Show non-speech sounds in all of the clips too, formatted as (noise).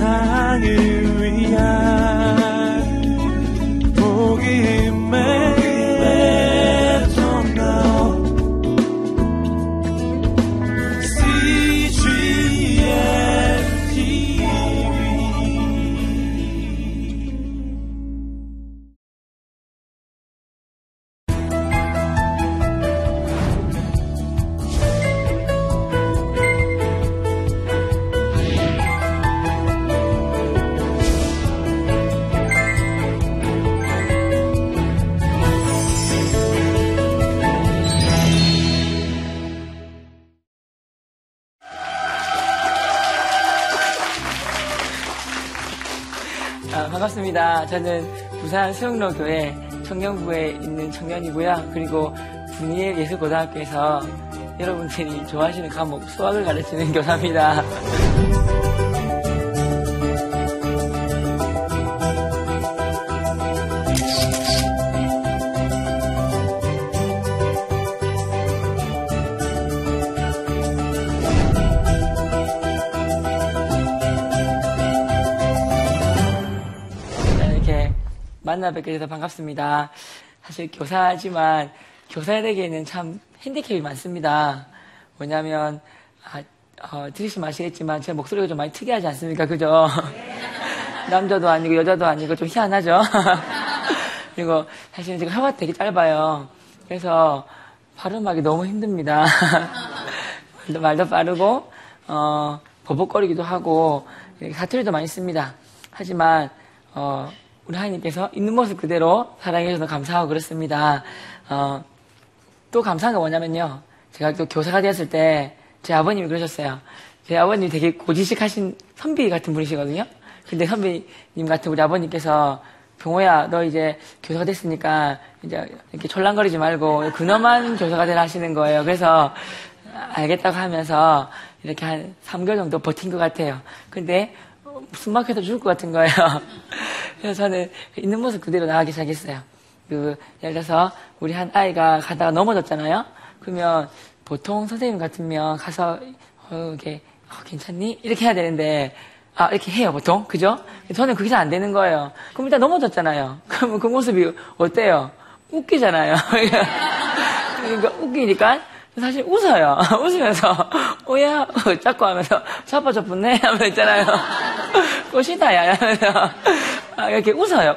세상을 저는 부산 수영로 교회 청년부에 있는 청년이고요. 그리고 분이엘 예술고등학교에서 여러분들이 좋아하시는 과목 수학을 가르치는 교사입니다. 만나 뵙게 돼서 반갑습니다. 사실 교사지만 교사에게는 참 핸디캡이 많습니다. 뭐냐면 아, 어, 들으시면 아시겠지만 제 목소리가 좀 많이 특이하지 않습니까? 그죠? (laughs) 남자도 아니고 여자도 아니고 좀 희한하죠? (laughs) 그리고 사실은 제가 혀가 되게 짧아요. 그래서 발음하기 너무 힘듭니다. (laughs) 말도, 말도 빠르고 어, 버벅거리기도 하고 사투리도 많이 씁니다. 하지만 어, 우리 하나님께서 있는 모습 그대로 사랑해 주셔서 감사하고 그렇습니다. 어, 또 감사한 건 뭐냐면요. 제가 또 교사가 되었을 때 제 아버님이 그러셨어요. 제 아버님이 되게 고지식 하신 선비 같은 분이시거든요. 근데 선비님 같은 우리 아버님께서 병호야, 너 이제 교사가 됐으니까 이제 이렇게 졸랑거리지 말고 근엄한 교사가 되라 하시는 거예요. 그래서 알겠다고 하면서 이렇게 한 3개월 정도 버틴 것 같아요. 근데 숨막혀서 죽을 것 같은 거예요. (laughs) 그래서 저는 있는 모습 그대로 나가기 시작했어요. 그, 예를 들어서 우리 한 아이가 가다가 넘어졌잖아요? 그러면 보통 선생님 같으면 가서, 어, 이렇게, 어, 괜찮니? 이렇게 해야 되는데, 아, 이렇게 해요, 보통. 그죠? 저는 그게 잘 안 되는 거예요. 그럼 일단 넘어졌잖아요. (laughs) 그러면 그 모습이 어때요? 웃기잖아요. (laughs) 그러니까 웃기니까 사실 웃어요. (laughs) 웃으면서, 오야, (laughs) 자꾸 하면서, 자빠졌붙네 (laughs) 하면서 있잖아요. 꽃이다 야 하면서, 아, 이렇게 웃어요.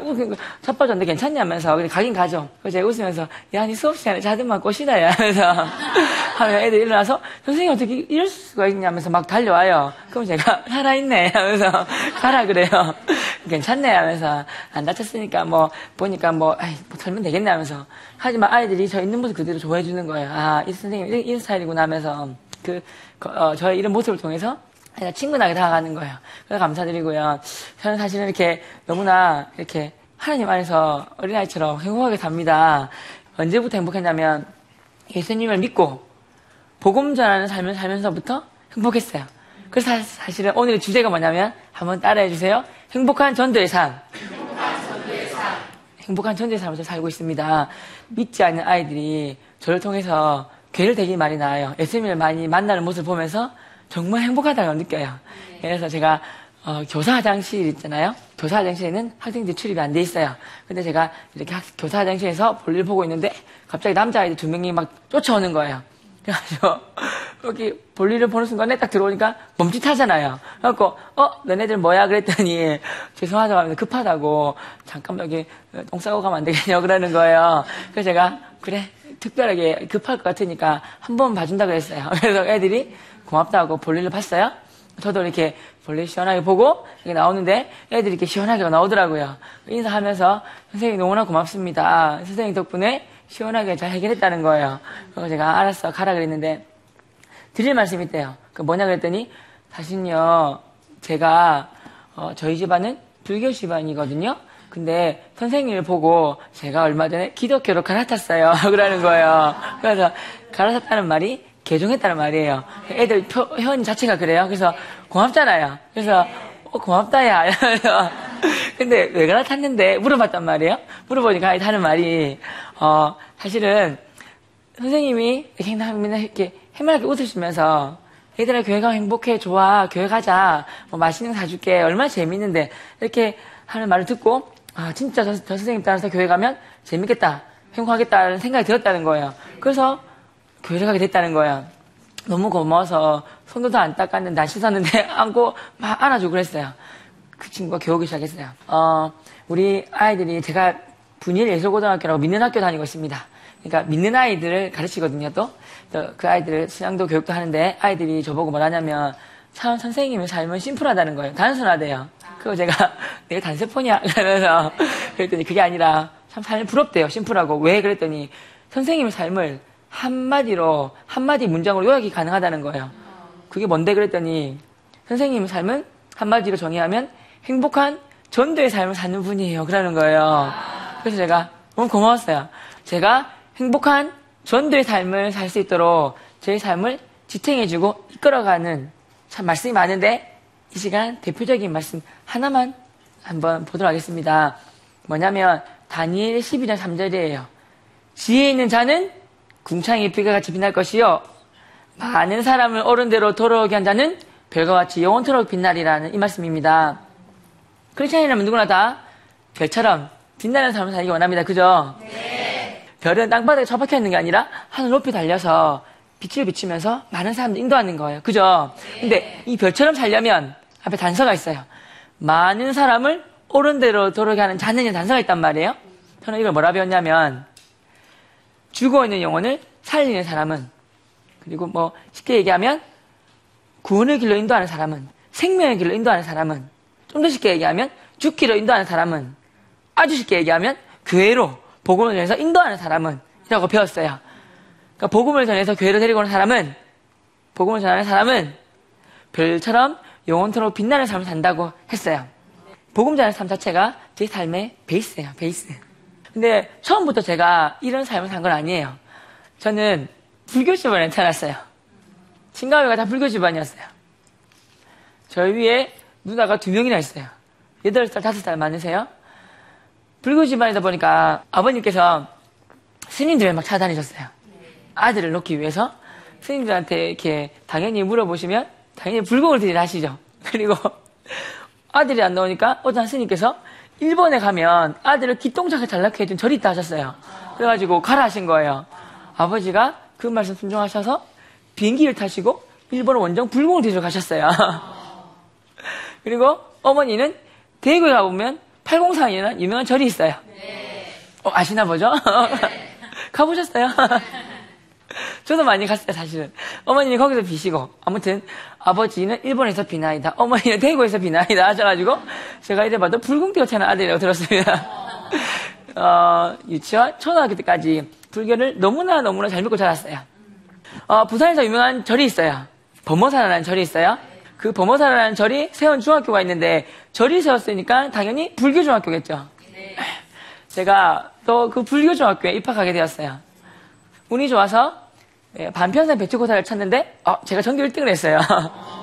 자빠졌는데 괜찮냐면서, 근데 가긴 가죠. 그래서 제가 웃으면서, 야, 니 수업 시간에 자든만 꽃이다 야 하면서, (laughs) 하면 애들 일어나서, 선생님 어떻게 이럴 수가 있냐면서 막 달려와요. 그럼 제가, (laughs) 살아있네 하면서, (laughs) 가라 그래요. 괜찮네 하면서, 안 다쳤으니까 뭐, 보니까 뭐, 아이, 뭐 털면 되겠네 하면서. 하지만 아이들이 저 있는 모습 그대로 좋아해주는 거예요. 아, 이 선생님 이런, 이런 스타일이구나 하면서 그 어, 저의 이런 모습을 통해서 그냥 친근하게 다가가는 거예요. 그래서 감사드리고요. 저는 사실은 이렇게 너무나 이렇게 하나님 안에서 어린아이처럼 행복하게 삽니다. 언제부터 행복했냐면 예수님을 믿고 복음 전하는 삶을 살면서부터 행복했어요. 그래서 사실은 오늘의 주제가 뭐냐면 한번 따라해 주세요. 행복한 전도의 삶. 행복한 전도의 삶을 살고 있습니다. 믿지 않는 아이들이 저를 통해서 괴를 되게 많이 나와요. 예수님을 많이 만나는 모습을 보면서 정말 행복하다고 느껴요. 그래서 제가 어, 교사 화장실 있잖아요. 교사 화장실에는 학생들이 출입이 안 돼 있어요. 근데 제가 이렇게 학, 교사 화장실에서 볼일 보고 있는데 갑자기 남자아이들 두 명이 막 쫓아오는 거예요. 그래가지고 (laughs) 여기 볼일을 보는 순간에 딱 들어오니까 멈칫하잖아요. 그래갖고 어 너네들 뭐야 그랬더니 (laughs) 죄송하다고 하면 급하다고 잠깐 여기 똥 싸고 가면 안 되겠냐고 그러는 거예요. 그래서 제가 그래 특별하게 급할 것 같으니까 한 번 봐준다 그랬어요. (laughs) 그래서 애들이 고맙다고 볼일을 봤어요. 저도 이렇게 볼일 시원하게 보고 이렇게 나오는데 애들이 이렇게 시원하게 나오더라고요. 인사하면서 선생님 너무나 고맙습니다. 선생님 덕분에 시원하게 잘 해결했다는 거예요. 그래서 제가 알았어 가라 그랬는데 드릴 말씀이 있대요. 그 뭐냐 그랬더니 사실은요 제가 어, 저희 집안은 불교 집안이거든요. 근데 선생님을 보고 제가 얼마 전에 기독교로 갈아탔어요. (laughs) 그러는 거예요. 그래서 갈아탔다는 말이 개종했다는 말이에요. 애들 표 현 자체가 그래요. 그래서 고맙잖아요. 그래서 어, 고맙다야. (laughs) 이러면서 근데 왜 갈아탔는데 물어봤단 말이에요. 물어보니까 하는 말이 어 사실은 선생님이 이렇게 이렇게 해맑게 웃으시면서 얘들아 교회 가면 행복해 좋아 교회 가자 뭐 맛있는 거 사줄게 얼마나 재밌는데 이렇게 하는 말을 듣고 아 진짜 저, 저 선생님 따라서 교회 가면 재밌겠다 행복하겠다는 생각이 들었다는 거예요. 그래서 교회를 가게 됐다는 거예요. 너무 고마워서 손도 다 안 닦았는데 안 씻었는데 안고 막 안아주고 그랬어요. 그 친구가 겨우기 시작했어요. 어, 우리 아이들이 제가 분일 예술고등학교라고 믿는 학교 다니고 있습니다. 그러니까 믿는 아이들을 가르치거든요, 또. 또그 아이들을 수양도 교육도 하는데 아이들이 저보고 뭐라냐면 참 선생님의 삶은 심플하다는 거예요. 단순하대요. 그거 제가 (laughs) 내가 단세포냐? (laughs) 그러면서 그랬더니 그게 아니라 참 삶이 부럽대요. 심플하고. 왜 그랬더니 선생님의 삶을 한마디로, 한마디 문장으로 요약이 가능하다는 거예요. 그게 뭔데 그랬더니 선생님의 삶은 한마디로 정의하면 행복한 전도의 삶을 사는 분이에요. 그러는 거예요. 그래서 제가 너무 고마웠어요. 제가 행복한 전도의 삶을 살 수 있도록 제 삶을 지탱해주고 이끌어가는 참 말씀이 많은데 이 시간 대표적인 말씀 하나만 한번 보도록 하겠습니다. 뭐냐면 다니엘 12장 3절이에요. 지혜 있는 자는 궁창의 빛과 같이 빛날 것이요. 많은 사람을 어른대로 돌아오게 한 자는 별과 같이 영원토록 빛나리라는 이 말씀입니다. 크리스천이라면 누구나 다 별처럼 빛나는 삶을 살기 원합니다. 그죠? 네. 별은 땅바닥에 처박혀 있는 게 아니라 하늘 높이 달려서 빛을 비치면서 많은 사람들 인도하는 거예요. 그죠? 네. 근데 이 별처럼 살려면 앞에 단서가 있어요. 많은 사람을 옳은 대로 돌아게 하는 자는의 단서가 있단 말이에요. 저는 이걸 뭐라 배웠냐면 죽어 있는 영혼을 살리는 사람은 그리고 뭐 쉽게 얘기하면 구원의 길로 인도하는 사람은 생명의 길로 인도하는 사람은 좀 더 쉽게 얘기하면 죽기로 인도하는 사람은 아주 쉽게 얘기하면 교회로 복음을 전해서 인도하는 사람은 이라고 배웠어요. 그러니까 복음을 전해서 교회로 데리고 오는 사람은 복음을 전하는 사람은 별처럼 영원토록 빛나는 삶을 산다고 했어요. 복음 전하는 삶 자체가 제 삶의 베이스예요. 베이스. 근데 처음부터 제가 이런 삶을 산 건 아니에요. 저는 불교 집안에 태어났어요. 친가회가 다 불교 집안이었어요. 저희 위에 누나가 두 명이나 있어요. 8살, 5살 많으세요? 불교 집안이다 보니까 아버님께서 스님들을 막 찾아다니셨어요. 아들을 놓기 위해서 스님들한테 이렇게 당연히 물어보시면 당연히 불공을 드리라 하시죠. (laughs) 그리고 아들이 안 나오니까 어떤 스님께서 일본에 가면 아들을 기똥차게 잘나게 해준 절이 있다 하셨어요. 그래가지고 가라 하신 거예요. 아버지가 그 말씀 순종하셔서 비행기를 타시고 일본 원정 불공을 드리러 가셨어요. (laughs) 그리고 어머니는 대구에 가보면 804이라는 유명한 절이 있어요. 어, 아시나 보죠? (laughs) 가보셨어요? (laughs) (laughs) 저도 많이 갔어요, 사실은. 어머님이 거기서 비시고, 아무튼, 아버지는 일본에서 비나이다, 어머니는 대구에서 비나이다 하셔가지고, 제가 이래 봐도 불공대가 태어난 아들이라고 들었습니다. (laughs) 어, 유치원, 초등학교 때까지 불교를 너무나 너무나 잘 믿고 자랐어요. 어, 부산에서 유명한 절이 있어요. 범어사라는 절이 있어요. 그 범어사라는 절이 세운 중학교가 있는데, 절이 세웠으니까 당연히 불교 중학교겠죠. 제가 또 그 불교 중학교에 입학하게 되었어요. 운이 좋아서 예, 반편성 배치고사를 쳤는데 어, 제가 전교 1등을 했어요.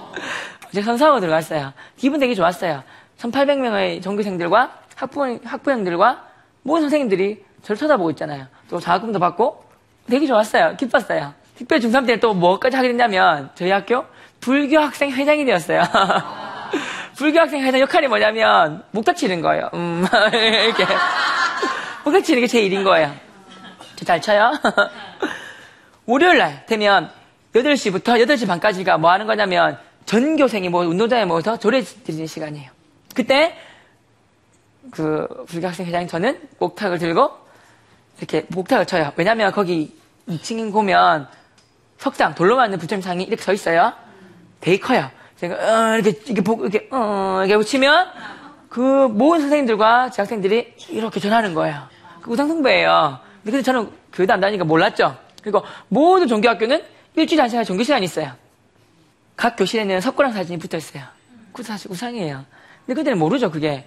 (laughs) 제가 선사하고 들어갔어요. 기분 되게 좋았어요. 1,800명의 전교생들과 학부, 학부형들과 모든 선생님들이 저를 쳐다보고 있잖아요. 또 자금도 받고 되게 좋았어요. 기뻤어요. 특별히 중3 때는 또 뭐까지 하게 됐냐면 저희 학교 불교 학생 회장이 되었어요. (laughs) 불교 학생 회장 역할이 뭐냐면 목탁 치는 거예요. 음, (laughs) 이렇게. 목탁 치는 게 제 일인 거예요. 저 잘 쳐요? 월요일 날 되면 8시부터 8시 반까지가 뭐 하는 거냐면 전교생이 뭐 운동장에 모여서 조례 드리는 시간이에요. 그때 그 불교학생 회장님 저는 목탁을 들고 이렇게 목탁을 쳐요. 왜냐면 거기 2층인 보면 석장, 돌로 만든 부처님상이 이렇게 서 있어요. 되게 커요. 제가 어, 이렇게 이렇게 보고 이렇게 어, 이렇게 붙이면 그 모든 선생님들과 재학생들이 이렇게 전하는 거예요. 그 우상승배예요. 근데 저는 교회도 안 다니니까 몰랐죠. 그리고 모든 종교학교는 일주일에 한 시간 종교 시간이 있어요. 각 교실에는 석고랑 사진이 붙어 있어요. 그 사실 우상이에요. 근데 그때는 모르죠, 그게.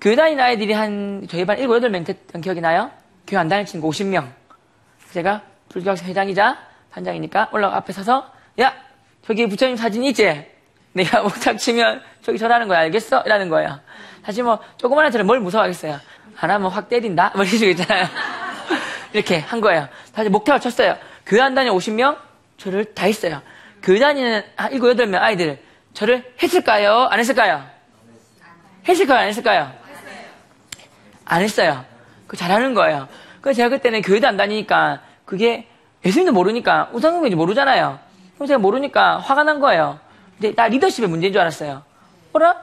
교회 다니는 아이들이 한, 저희 반 7, 8명 됐던 기억이 나요? 교회 안 다니는 친구 50명. 제가 불교학생 회장이자 반장이니까 올라가 앞에 서서, 야! 저기 부처님 사진 있지? 내가 (laughs) 목탁 치면 저기 전하는 거야, 알겠어? 이라는 거예요. 사실 뭐, 조그만 애들은 뭘 무서워하겠어요. 안 하면 확 때린다? 뭐 이런 식으로 있잖아요. 이렇게 한 거예요. 다시 목탁을 쳤어요. 교회 한 단에 50명? 저를 다 했어요. 교회 다니는 한 일곱, 여덟 명 아이들 저를 했을까요? 안 했을까요? 했을까요? 안 했을까요? 안 했어요. 그 잘하는 거예요. 그래서 제가 그때는 교회도 안 다니니까 그게 예수님도 모르니까 우상국인지 모르잖아요. 그럼 제가 모르니까 화가 난 거예요. 근데 나 리더십의 문제인 줄 알았어요. 어라?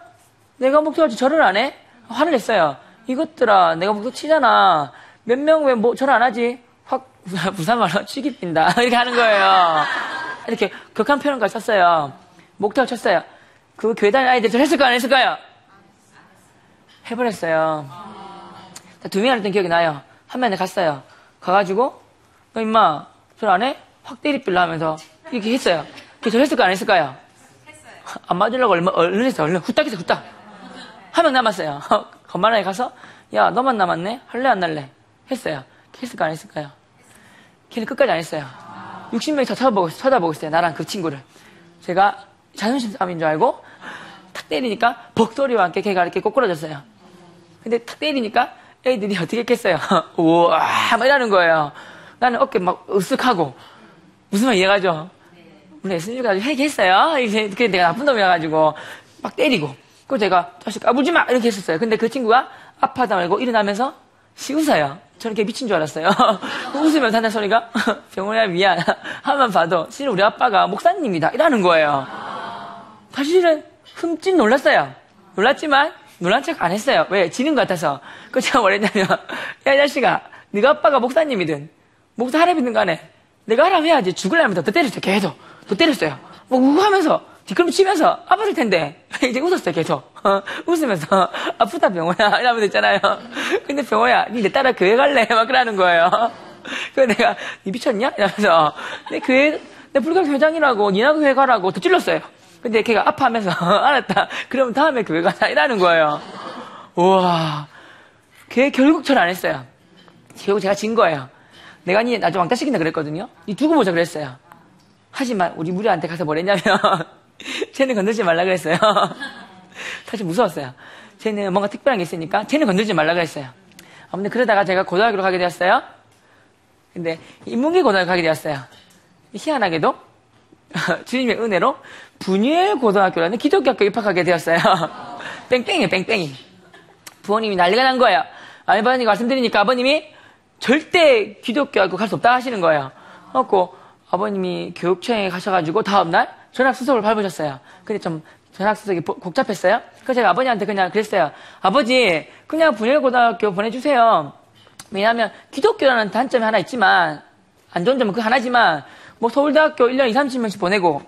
내가 목소리 절을 안 해? 화를 냈어요. 이것들아, 내가 목소 치잖아. 몇 명 왜뭐절안 하지? 확, 부산 말로 취기 빈다. 이렇게 하는 거예요. 이렇게 격한 표현까지 썼어요. 목탁을 쳤어요. 그 다니는 아이들 절 했을까요? 안 했을까요? 해버렸어요. 두 명이 했던 기억이 나요. 한 명에 갔어요. 가가지고, 너 임마, 절안 해? 확 때리필라 하면서 이렇게 했어요. 그절 했을까요? 안 했을까요? 안 맞으려고 얼마, 얼른 했어요. 얼른 후딱 했어요. 후딱. 한 명 남았어요. (laughs) 건만하게 가서, 야, 너만 남았네? 할래, 안 할래? 했어요. 했을까, 안 했을까요? 걔는 끝까지 안 했어요. 60명이 다 쳐다보고, 쳐다보고 있어요. 나랑 그 친구를. 제가 자존심 싸움인 줄 알고, 탁 때리니까, 벅소리와 함께 걔가 이렇게 꼬꾸라졌어요. 근데 탁 때리니까, 애들이 어떻게 했겠어요? (laughs) 우와, 막 이러는 거예요. 나는 어깨 막 으쓱하고, 무슨 말 이해가죠? 우리 예수님이 아주 회개했어요. 이렇게 내가 나쁜 놈이어가지고, 막 때리고. 그리고 제가, 자식 까불지 마! 이렇게 했었어요. 근데 그 친구가 아파하다 말고 일어나면서 시 웃어요. 저는 걔 미친 줄 알았어요. (laughs) 웃으면서 하는 소리가, (laughs) 병원이야, 미안. (laughs) 하만 봐도, 실은 우리 아빠가 목사님이다. 이러는 거예요. 사실은 흠씬 놀랐어요. 놀랐지만, 놀란 척 안 했어요. 왜? 지는 것 같아서. 그 제가 뭐랬냐면, 야, 이 자식아, 네가 아빠가 목사님이든, 목사 하랍이든 간에, 내가 하라고 해야지. 죽을라면 더 때렸어요. 계속. 더 때렸어요. 뭐, 우고 하면서, 뒷걸음 치면서 아팠을 텐데, (laughs) 이제 웃었어요. 계속. 어, 웃으면서, 아프다, 병호야. (laughs) 이러면서 있잖아요. 근데 병호야, 니 내 따라 교회 갈래? (laughs) 막 그러는 거예요. 그래서 내가, 니 미쳤냐? 이러면서, 내 교회, 내 불교 회장이라고, 니나 교회 가라고 더 찔렀어요. 근데 걔가 아파하면서, 알았다. 그럼 다음에 교회 가자. 이러는 거예요. 우와. 걔 결국 절 안 했어요. 결국 제가 진 거예요. 내가 니 나좀 왕따 시킨다 그랬거든요. 니 두고 보자 그랬어요. 하지만 우리 무리한테 가서 뭐랬냐면 쟤는 건들지 말라 그랬어요. 사실 무서웠어요. 쟤는 뭔가 특별한 게 있으니까 쟤는 건들지 말라 그랬어요. 아무튼 그러다가 제가 고등학교로 가게 되었어요. 근데 인문계 고등학교 가게 되었어요. 희한하게도 (laughs) 주님의 은혜로 분유엘 고등학교라는 기독교 학교 입학하게 되었어요. (laughs) 뺑뺑이에요, 뺑뺑이. 부모님이 난리가 난 거예요. 아버님이 말씀드리니까 아버님이 절대 기독교 학교 갈 수 없다 하시는 거예요. 그래갖고 아버님이 교육청에 가셔가지고 다음날 전학수석을 밟으셨어요. 근데 좀 전학수석이 복잡했어요. 그래서 제가 아버지한테 그냥 그랬어요. 아버지, 그냥 분열고등학교 보내주세요. 왜냐하면 기독교라는 단점이 하나 있지만 안 좋은 점은 그 하나지만 뭐 서울대학교 1년 2, 30명씩 보내고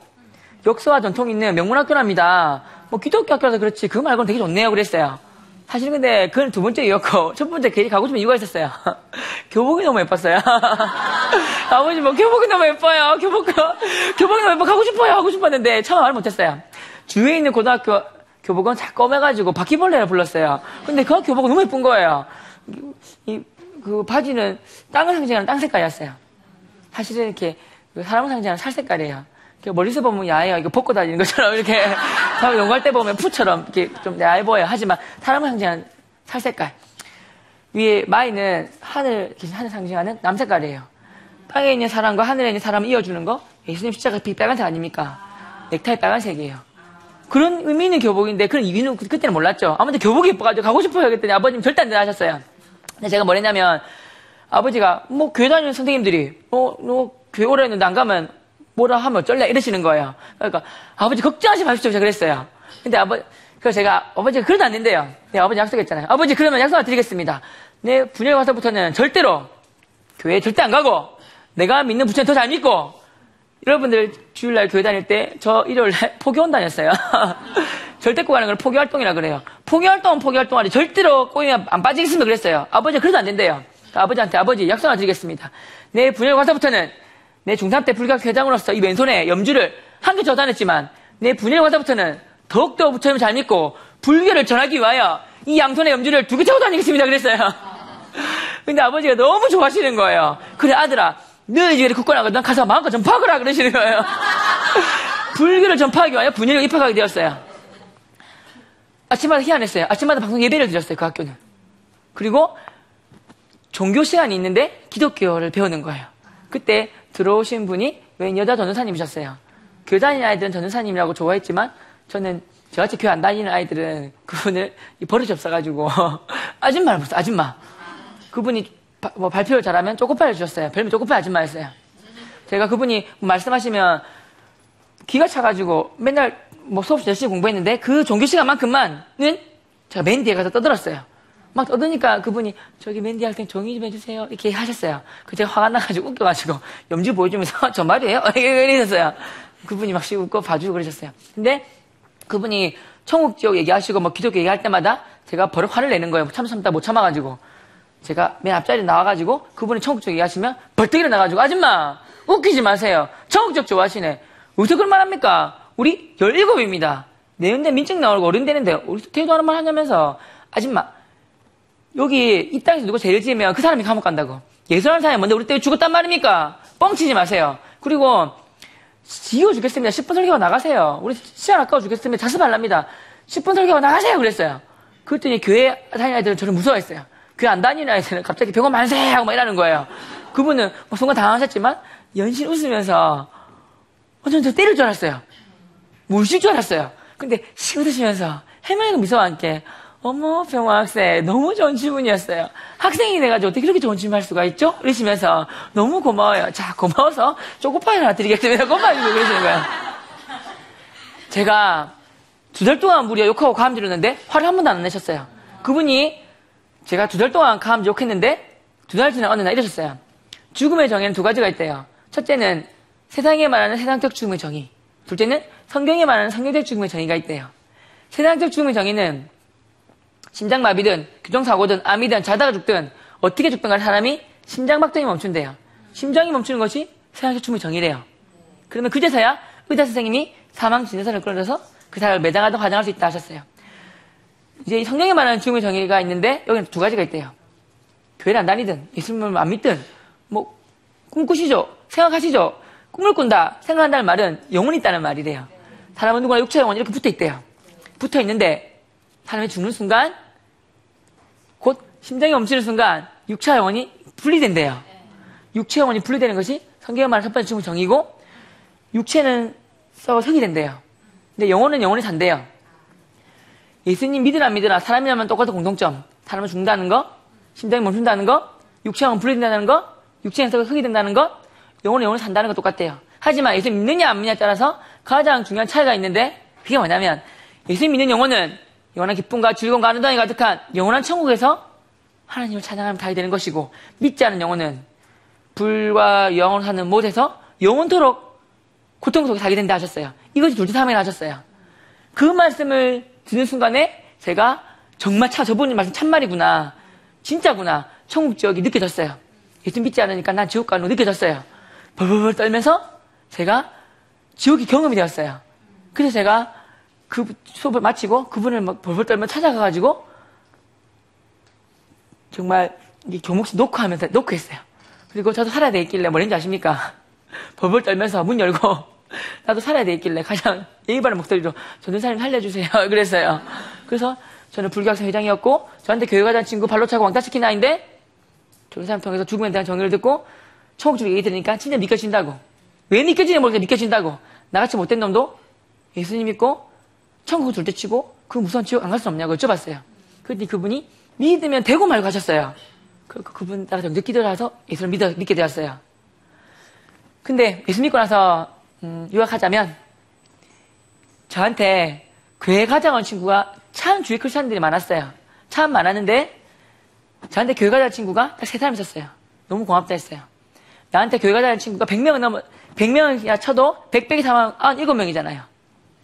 역사와 전통 있는 명문학교랍니다. 뭐 기독교 학교라서 그렇지 그 말고는 되게 좋네요. 그랬어요. 사실 근데 그건 두 번째 이었고 (laughs) 첫 번째 괜히 가고 싶은 이유가 있었어요. (laughs) 교복이 너무 예뻤어요. (laughs) 아버지 뭐 교복이 너무 예뻐요. 교복 교복이 너무 예뻐 가고 싶어요. 하고 싶었는데 처음 말 못했어요. 주위에 있는 고등학교 교복은 다 검해가지고 바퀴벌레를 불렀어요. 근데 그 교복은 너무 예쁜 거예요. 이 그 바지는 땅을 상징하는 땅 색깔이었어요. 사실은 이렇게 사람을 상징하는 살 색깔이에요. 멀리서 보면 야해요. 이거 벗고 다니는 것처럼 이렇게 (laughs) 용갈 때 보면 푸처럼 이렇게 좀 야해 보여요. 하지만 사람을 상징하는 살 색깔. 위에 마이는 하늘 하늘 상징하는 남 색깔이에요. 땅에 있는 사람과 하늘에 있는 사람을 이어주는 거 예수님 십자가 빛 빨간색 아닙니까? 넥타이 빨간색이에요. 그런 의미 있는 교복인데 그런 이유는 그때는 몰랐죠. 아무튼 교복이 예뻐가지고 가고 싶어요. 그랬더니 아버님 절대 안 된다 하셨어요. 근데 제가 뭐랬냐면 아버지가 뭐 교회 다니는 선생님들이 뭐, 뭐 교회 오래 했는데 안 가면 뭐라 하면 어쩔래 이러시는 거예요. 그러니까 아버지 걱정하지 마십시오. 제가 그랬어요. 근데 아버지 그래서 제가 아버지가 그러도 안 된대요. 네, 아버지 약속했잖아요. 아버지 그러면 약속 드리겠습니다. 내 분열 가서부터는 절대로 교회 절대 안 가고 내가 믿는 부처님 더 잘 믿고 여러분들 주일날 교회 다닐 때 저 일요일날 (laughs) 포교원 다녔어요. (laughs) 절대 꼬가는 걸 포교활동이라 그래요. 포교활동은 포교활동하지 절대로 꼬이면 안 빠지겠습니다 그랬어요. 아버지가 그래도 안 된대요. 그러니까 아버지한테 아버지 약속 하나 드리겠습니다. 내 분열 가서부터는 내 중3 때 불교학 회장으로서 이 왼손에 염주를 한 개 저다녔지만 내 분열 가서부터는 더욱더 부처님을 잘 믿고 불교를 전하기 위하여 이 양손에 염주를 두 개 차고 다니겠습니다 그랬어요. (laughs) 근데 아버지가 너무 좋아하시는 거예요. 그래 아들아 너희 집에 굳건 하거든 가서 마음껏 전파하거라 그러시는 거예요. (laughs) 불교를 전파하기 위하여 분열에 입학하게 되었어요. 아침마다 희한했어요. 아침마다 방송 예배를 드렸어요. 그 학교는. 그리고 종교 시간이 있는데 기독교를 배우는 거예요. 그때 들어오신 분이 웬 여자 전도사님이셨어요. 교회 다니는 아이들은 전도사님이라고 좋아했지만 저는 저같이 교회 안 다니는 아이들은 그분을 이 버릇이 없어가지고 (laughs) 아줌마를 불렀어요. 아줌마. 그분이 바- 뭐 발표를 잘하면 쪼꼬파를 주셨어요. 별명 쪼꼬파 아줌마였어요. 제가 그분이 말씀하시면 기가 차가지고 맨날 뭐 수업 열심히 공부했는데 그 종교 시간만큼만은 제가 맨 뒤에 가서 떠들었어요. 막 떠드니까 그분이 저기 맨 뒤에 할땐 종이 좀 해주세요. 이렇게 하셨어요. 그 제가 화가 나가지고 웃겨가지고 염지 보여주면서 (laughs) 저 말이에요? (laughs) 이러셨어요. 그분이 막 웃고 봐주고 그러셨어요. 근데 그분이 천국 지역 얘기하시고 뭐 기독교 얘기할 때마다 제가 버릇 화를 내는 거예요. 참 참다 못 참아가지고. 제가 맨 앞자리에 나와가지고 그분이 천국 쪽 얘기하시면 벌떡 일어나가지고 아줌마 웃기지 마세요. 천국 쪽 좋아하시네. 어떻게 그런 말 합니까? 우리 17입니다. 내년에 민증 나오고 어른 되는데 우리 태도 하는 말 하냐면서 아줌마 여기 이 땅에서 누가 제일 지으면 그 사람이 감옥 간다고. 예술하는 사람이 뭔데 우리 때문에 죽었단 말입니까? 뻥치지 마세요. 그리고 지워 죽겠습니다. 10분 설교가 나가세요. 우리 시간 아까워 죽겠으면 자습하랍니다. 10분 설교가 나가세요. 그랬어요. 그랬더니 교회 다니는 아이들은 저를 무서워했어요. 교회 안 다니는 아이들은 갑자기 병원 만세! 하고 막 이러는 거예요. 그분은 뭐 순간 당황하셨지만 연신 웃으면서 완전 저 때릴 줄 알았어요. 물실 줄 알았어요. 근데 씩 웃으시면서 해맑은 미소와 함께 어머 병화 학생 너무 좋은 질문이었어요. 학생이 돼가지고 어떻게 그렇게 좋은 질문할 수가 있죠? 이러시면서 너무 고마워요. 자 고마워서 초코파이 하나 드리겠습니다. 고마워요. 그러시는 거예요. 제가 두 달 동안 무려 욕하고 가음 지르는데 화를 한 번도 안 내셨어요. 그분이 제가 두 달 동안 가음 욕했는데 두 달 지난 어느 날 이러셨어요. 죽음의 정의는 두 가지가 있대요. 첫째는 세상에 말하는 세상적 죽음의 정의. 둘째는 성경에 말하는 성경적 죽음의 정의가 있대요. 세상적 죽음의 정의는 심장마비든 교통사고든 암이든 자다가 죽든 어떻게 죽든 간에 사람이 심장박동이 멈춘대요. 심장이 멈추는 것이 세상적 죽음의 정의래요. 그러면 그제서야 의사 선생님이 사망 진단서를 끌어줘서 그 사람을 매장하든 화장할 수 있다 하셨어요. 이제 이 성경에 말하는 죽음의 정의가 있는데 여기는 두 가지가 있대요. 교회를 안 다니든 예수님을 안 믿든 뭐 꿈꾸시죠. 생각하시죠. 꿈을 꾼다. 생각한다는 말은 영혼이 있다는 말이래요. 사람은 누구나 육체 영혼 이렇게 붙어 있대요. 붙어 있는데 사람이 죽는 순간 곧 심장이 멈추는 순간 육체 영혼이 분리된대요. 육체 영혼이 분리되는 것이 성경에 말하는 첫 번째 죽음의 정의고 육체는 썩어 흙이 된대요. 근데 영혼은 영혼이 산대요. 예수님 믿으나 안 믿으나 사람이라면 똑같은 공통점. 사람은 죽는다는 거, 심장이 멈춘다는 거, 육체가 분리된다는 거, 육체에서 흙이 된다는 것, 영혼은 영혼이 산다는 거 똑같대요. 하지만 예수 믿느냐 안 믿느냐에 따라서 가장 중요한 차이가 있는데 그게 뭐냐면 예수 믿는 영혼은 영원한 기쁨과 즐거움과 아름다움이 가득한 영원한 천국에서 하나님을 찬양하면 다이 되는 것이고 믿지 않은 영혼은 불과 영원을 사는 못에서 영원토록 고통 속에 살게 된다 하셨어요. 이것이 둘째 사명을 하셨어요. 그 말씀을 듣는 순간에 제가 정말 참 저분이 말씀 참말이구나. 진짜구나. 천국 지역이 느껴졌어요. 예수 믿지 않으니까 난 지옥 가는 거 느껴졌어요. 벌벌벌 떨면서 제가 지옥이 경험이 되었어요. 그래서 제가 그 수업을 마치고 그분을 막 벌벌 떨며 찾아가가지고 정말 이 교목시 녹화하면서 녹화했어요. 그리고 저도 살아야 되겠길래 뭐랬는지 아십니까? (laughs) 벌벌 떨면서 문 열고 (laughs) 나도 살아야 되겠길래 가장 예의 바른 목소리로 전도사님 살려주세요. (laughs) 그랬어요. 그래서 저는 불교학생 회장이었고 저한테 교회 가자는 친구 발로 차고 왕따 시킨 아이인데 전도사님 통해서 죽음에 대한 정의를 듣고 쪽 얘기 들으니까 진짜 믿겨진다고. 왜 믿겨지는지 모르겠는데 믿겨진다고. 나같이 못된 놈도 예수님 믿고 천국을 둘째 치고 그 무서운 지옥 안 갈 수 없냐고 여쭤봤어요. 그랬더니 그분이 믿으면 되고 말고 하셨어요. 그, 그, 분 따라 좀 늦게 들어와서 예수를 믿어, 믿게 되었어요. 근데 예수 믿고 나서 음, 유학하자면 저한테 교회 온 친구가 참 주위 크리스찬들이 많았어요. 참 많았는데 저한테 교회 가자는 친구가 딱 세 사람 있었어요. 너무 고맙다 했어요. 나한테 교회 가자는 친구가 100명은 넘어 100명이야 쳐도 100백이 사면 97명이잖아요.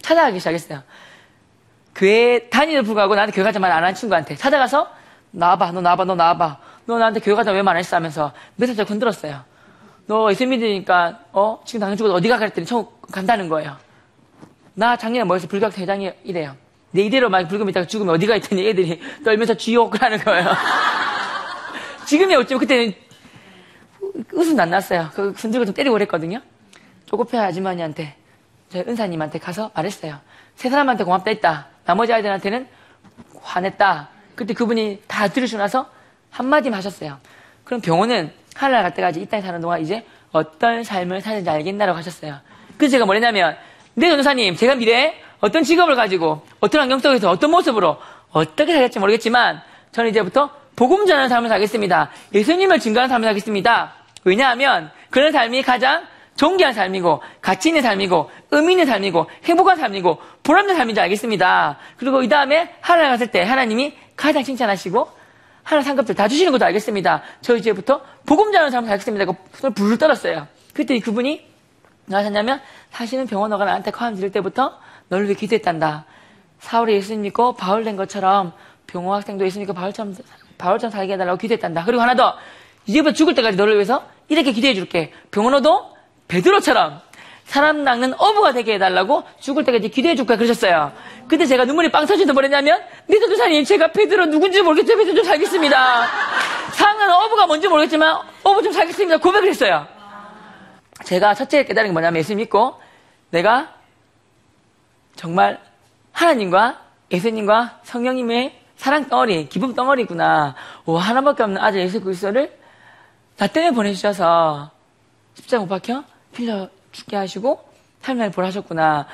찾아가기 시작했어요. 교회 다니는 불구하고 나한테 교회 가자 말안 하는 친구한테 찾아가서 나와봐, 너 나와봐, 너 나와봐. 너 나한테 교회 가자 왜 말 안 했어 하면서 몇 살짜리 건들었어요. 너 예수 믿으니까 어 지금 당신 죽어도 어디 가 그랬더니 천국 간다는 거예요. 나 작년에 뭐 해서 불교학생 회장이 이래요. 내 이대로 막 불교 믿다가 죽으면 어디가 있더니 애들이 (laughs) 떨면서 지옥을 하는 거예요. (laughs) 지금이 어쩌면 그때는 웃음 안 났어요. 그 손들고 좀 때리고 그랬거든요. 조급해 아주머니한테 저희 은사님한테 가서 말했어요. 세 사람한테 고맙다 했다. 나머지 아이들한테는 화냈다. 그때 그분이 다 들으시고 나서 한마디만 하셨어요. 그럼 병원은 하늘날 갈 때까지 이 땅에 사는 동안 이제 어떤 삶을 사는지 알겠나라고 하셨어요. 그래서 제가 뭐랬냐면 네, 전도사님, 제가 미래에 어떤 직업을 가지고 어떤 환경 속에서 어떤 모습으로 어떻게 살겠지 모르겠지만 저는 이제부터 복음 전하는 삶을 살겠습니다. 예수님을 증거하는 삶을 살겠습니다. 왜냐하면 그런 삶이 가장 존귀한 삶이고 가치 있는 삶이고 의미 있는 삶이고 행복한 삶이고 보람된 삶인지 알겠습니다. 그리고 이 다음에 하나님 갔을 때 하나님이 가장 칭찬하시고 하나님 상급들 다 주시는 것도 알겠습니다. 저 이제부터 복음 전하는 삶을 살겠습니다. 그 손을 불을 떨었어요. 그랬더니 그분이 뭐라 하셨냐면 사실은 병원 너가 나한테 커함 들을 때부터 너를 위해 기도했단다. 사울이 예수님 믿고 바울 된 것처럼 병호 학생도 예수님 믿고 바울처럼 바울처럼 살게 해달라고 기도했단다. 그리고 하나 더 이제부터 죽을 때까지 너를 위해서 이렇게 기도해 줄게. 병원어도 베드로처럼 사람 낚는 어부가 되게 해달라고 죽을 때까지 기도해 줄까 그러셨어요. 근데 제가 눈물이 빵 터지도 뭐랬냐면 네 전도사님 제가 베드로 누군지 모르겠지만 베드로 좀 살겠습니다. 사랑하는 어부가 뭔지 모르겠지만 어부 좀 살겠습니다. 고백을 했어요. 제가 첫째 깨달은 게 뭐냐면 예수 믿고 내가 정말 하나님과 예수님과 성령님의 사랑 덩어리, 기쁨 덩어리구나. 오, 하나밖에 없는 아들 예수 그리스도를 나 때문에 보내주셔서 십자가 못 박혀 빌려 죽게 하시고 삶을 보라셨구나.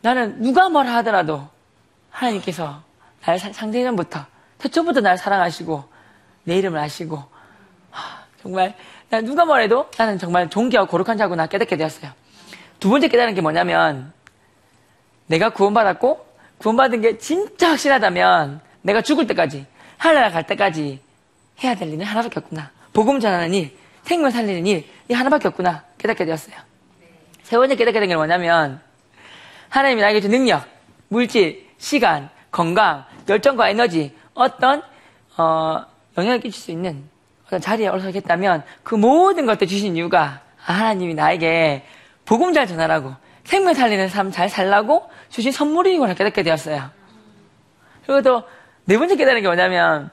나는 누가 뭐라 하더라도 하나님께서 나를 상생전부터 태초부터 나를 사랑하시고 내 이름을 아시고 하, 정말 난 누가 뭐래도 나는 정말 존귀하고 거룩한 자구나 깨닫게 되었어요. 두 번째 깨달은 게 뭐냐면 내가 구원받았고 구원받은 게 진짜 확실하다면 내가 죽을 때까지 하늘나라 갈 때까지 해야 될 일은 하나밖에 없구나. 복음 전하는 일, 생명 살리는 일, 이 하나밖에 없구나 깨닫게 되었어요. 세 번째 깨닫게 된 게 뭐냐면 하나님이 나에게 준 능력, 물질, 시간, 건강, 열정과 에너지, 어떤 어, 영향을 끼칠 수 있는 어떤 자리에 올라서겠다면 그 모든 것들 주신 이유가 아, 하나님이 나에게 복음 잘 전하라고 생명 살리는 삶 잘 살라고 주신 선물이구나 깨닫게 되었어요. 그리고 또 네 번째 깨달은 게 뭐냐면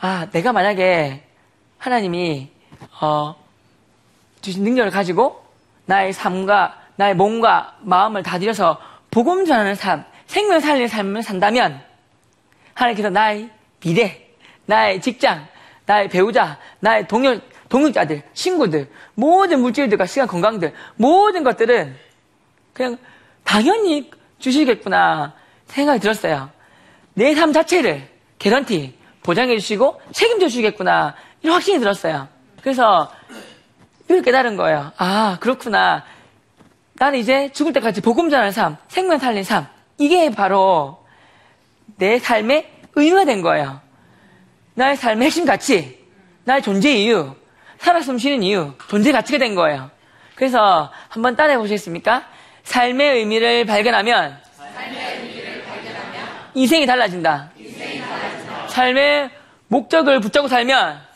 아 내가 만약에 하나님이 어, 주신 능력을 가지고 나의 삶과 나의 몸과 마음을 다 들여서 복음 전하는 삶, 생명 살리는 삶을 산다면 하나님께서 나의 미래, 나의 직장, 나의 배우자, 나의 동료, 동역자들, 친구들, 모든 물질들과 시간, 건강들, 모든 것들은 그냥 당연히 주시겠구나 생각이 들었어요. 내 삶 자체를 개런티 보장해 주시고 책임져 주시겠구나 이런 확신이 들었어요. 그래서 이걸 깨달은 거예요. 아 그렇구나. 나는 이제 죽을 때까지 복음 전하는 삶, 생명 살린 삶 이게 바로 내 삶의 의미가 된 거예요. 나의 삶의 핵심 가치, 나의 존재 이유, 살아 숨쉬는 이유, 존재 가치가 된 거예요. 그래서 한번 따라해 보시겠습니까? 삶의 의미를 발견하면, 인생이 달라진다. 삶의 목적을 붙잡고 살면,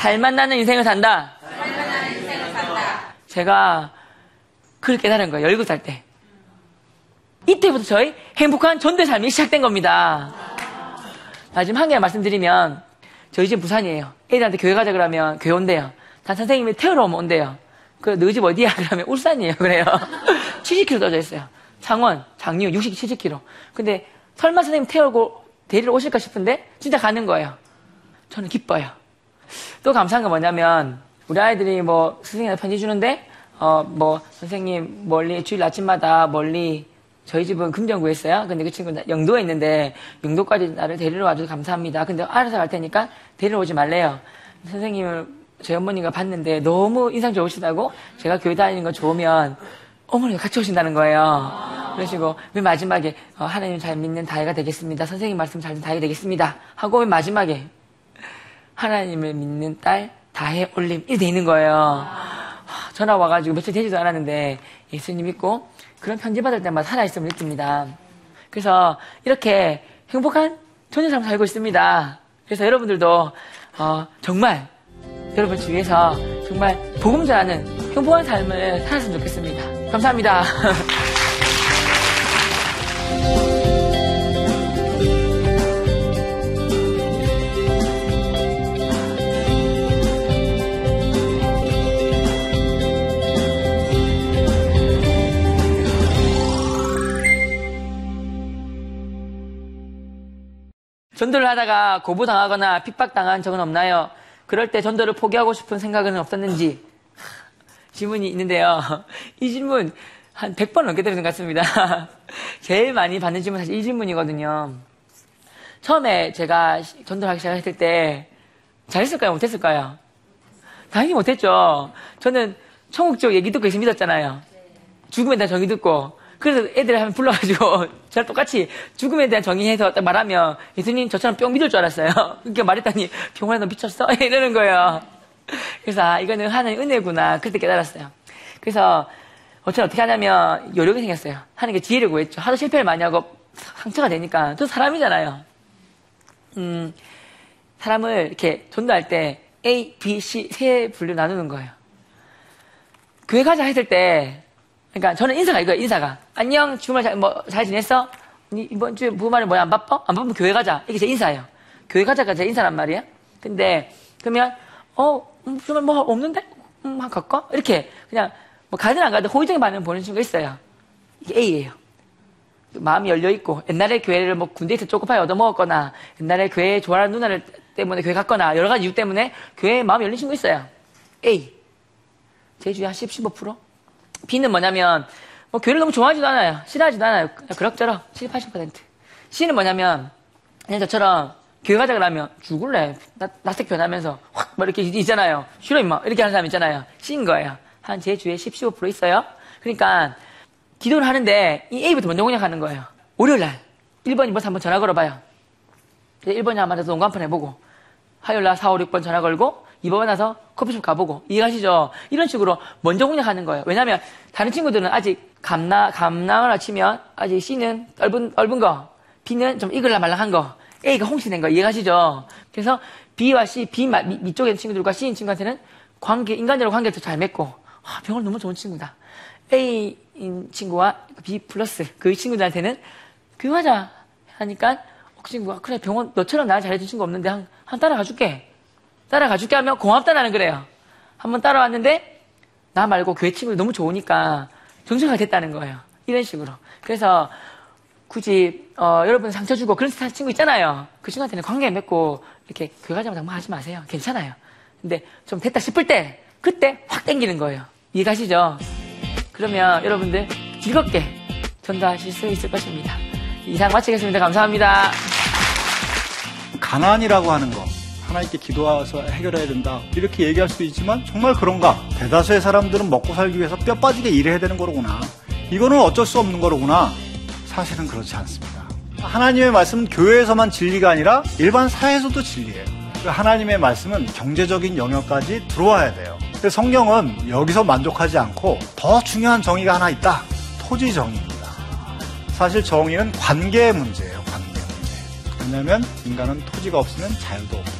살만 나는 인생을 산다. 제가 그걸 깨달은 거예요. 17살 때. 이때부터 저희 행복한 전대 삶이 시작된 겁니다. 마지막 한개 말씀드리면 저희 집 부산이에요. 애들한테 교회 가자 그러면 교회 온대요. 단 선생님이 태우러 오면 온대요. 그 너희 집 어디야? (laughs) 그러면 울산이에요. 그래요. (laughs) 70km 떨어져 있어요. 창원, 장유 60, 70km. 근데 설마 선생님 태우고 데리러 오실까 싶은데 진짜 가는 거예요. 저는 기뻐요. (laughs) 또 감사한 건 뭐냐면 우리 아이들이 뭐 선생님한테 편지 주는데 어 뭐 선생님 멀리 주일 아침마다 멀리 저희 집은 금정구에 있어요. 근데 그 친구는 영도에 있는데 영도까지 나를 데리러 와줘서 감사합니다. 근데 알아서 갈 테니까 데리러 오지 말래요. 선생님을 저희 어머니가 봤는데 너무 인상 좋으시다고 제가 교회 다니는 거 좋으면 어머니가 같이 오신다는 거예요. 그러시고 맨 마지막에 어, 하나님 잘 믿는 다이가 되겠습니다. 선생님 말씀 잘 듣는 다이가 되겠습니다. 하고 맨 마지막에 하나님을 믿는 딸 다해 올림 이렇게 돼 있는 거예요. 전화 와가지고 며칠 되지도 않았는데 예수님 믿고 그런 편지 받을 때마다 살아있음을 느낍니다. 그래서 이렇게 행복한 존재 삶 살고 있습니다. 그래서 여러분들도 어, 정말 여러분 주위에서 정말 복음 전하는 행복한 삶을 살았으면 좋겠습니다. 감사합니다. (laughs) 전도를 하다가 고부당하거나 핍박당한 적은 없나요? 그럴 때 전도를 포기하고 싶은 생각은 없었는지 질문이 있는데요. (laughs) 이 질문 한 100번 넘게 들은 것 같습니다. (laughs) 제일 많이 받는 질문 사실 이 질문이거든요. 처음에 제가 시- 전도하기 시작했을 때 잘했을까요? 못했을까요? 당연히 못했죠. 저는 천국 쪽 얘기 듣고 예수 믿었잖아요. 죽음에 대한 정의 듣고 그래서 애들 한번 불러가지고 (laughs) 저랑 똑같이 죽음에 대한 정의해서 딱 말하면 예수님 저처럼 뿅 믿을 줄 알았어요. (laughs) 그러니까 말했더니 병원에 너 미쳤어? (laughs) 이러는 거예요. 그래서 아 이거는 하나의 은혜구나 그때 깨달았어요. 그래서 어쩌면 어떻게 하냐면 요령이 생겼어요. 하는 게 지혜를 구했죠. 하도 실패를 많이 하고 상처가 되니까 또 사람이잖아요. 음 사람을 이렇게 전도할 때 A, B, C 세 분류 나누는 거예요. 교회 가자 했을 때, 그러니까 저는 인사가 이거예요, 인사가. 안녕, 주말 잘, 뭐, 잘 지냈어? 니 이번 주에 부말에 뭐야, 안 바빠? 안 바쁘면 교회 가자. 이게 제 인사예요. 교회 가자가 제 인사란 말이에요. 근데, 그러면, 어, 음, 주말 뭐 없는데? 음, 한 갈까? 이렇게, 그냥, 뭐 가든 안 가든 호의적인 반응 보는 친구가 있어요. 이게 A예요. 마음이 열려 있고, 옛날에 교회를 뭐 군대에서 쪼꼬파이 얻어먹었거나, 옛날에 교회에 좋아하는 누나를 때문에 교회 갔거나, 여러 가지 이유 때문에 교회에 마음이 열린 친구 있어요. A. 제주의 한 10, 15%? B는 뭐냐면, 뭐 교회를 너무 좋아하지도 않아요. 싫어하지도 않아요. 그럭저럭 70, 80%. C는 뭐냐면, 그냥 저처럼 교회 가자 그러면 죽을래. 나, 나색 변하면서 확, 뭐 이렇게 있잖아요. 싫어, 임마. 이렇게 하는 사람 있잖아요. C인 거예요. 한 제 주에 10, 15% 있어요. 그러니까, 기도를 하는데, 이 A부터 먼저 공략하는 거예요. 월요일 날, 1번, 2번, 3번 전화 걸어봐요. 1번이 한 만나서 농구 한판 해보고, 화요일 날 4, 5, 6번 전화 걸고, 2번 나서 커피숍 가보고, 이해가시죠? 이런 식으로 먼저 공략하는 거예요. 왜냐면, 다른 친구들은 아직 감나, 감남을 치면, 아직 C는 떫은, 떫은 거, B는 좀 익을라 말랑한 거, A가 홍시된 거, 이해가시죠? 그래서 B와 C, B 밑쪽에 있는 친구들과 C인 친구한테는 관계, 인간적으로 관계를 더 잘 맺고, 아, 병원 너무 좋은 친구다. A인 친구와 B 플러스, 그 친구들한테는 하니까, 어, 그 친구가, 그래, 병원, 너처럼 날 잘해준 친구 없는데, 한, 한 따라가 줄게. 따라가 줄게 하면 고맙다 나는 그래요. 한번 따라왔는데 나 말고 교회 친구들 너무 좋으니까 정서가 됐다는 거예요. 이런 식으로. 그래서 굳이 어, 여러분 상처 주고 그런 스타일 친구 있잖아요. 그 친구한테는 관계 맺고 이렇게 교회 가자마자 뭐 하지 마세요. 괜찮아요. 근데 좀 됐다 싶을 때 그때 확 땡기는 거예요. 이해가시죠? 그러면 여러분들 즐겁게 전도하실 수 있을 것입니다. 이상 마치겠습니다. 감사합니다. 가난이라고 하는 거 하나님께 기도해서 해결해야 된다. 이렇게 얘기할 수도 있지만 정말 그런가? 대다수의 사람들은 먹고 살기 위해서 뼈 빠지게 일해야 되는 거로구나. 이거는 어쩔 수 없는 거로구나. 사실은 그렇지 않습니다. 하나님의 말씀은 교회에서만 진리가 아니라 일반 사회에서도 진리예요. 그 하나님의 말씀은 경제적인 영역까지 들어와야 돼요. 성경은 여기서 만족하지 않고 더 중요한 정의가 하나 있다. 토지 정의입니다. 사실 정의는 관계의 문제예요 관계 문제. 왜냐하면 인간은 토지가 없으면 자유도 없기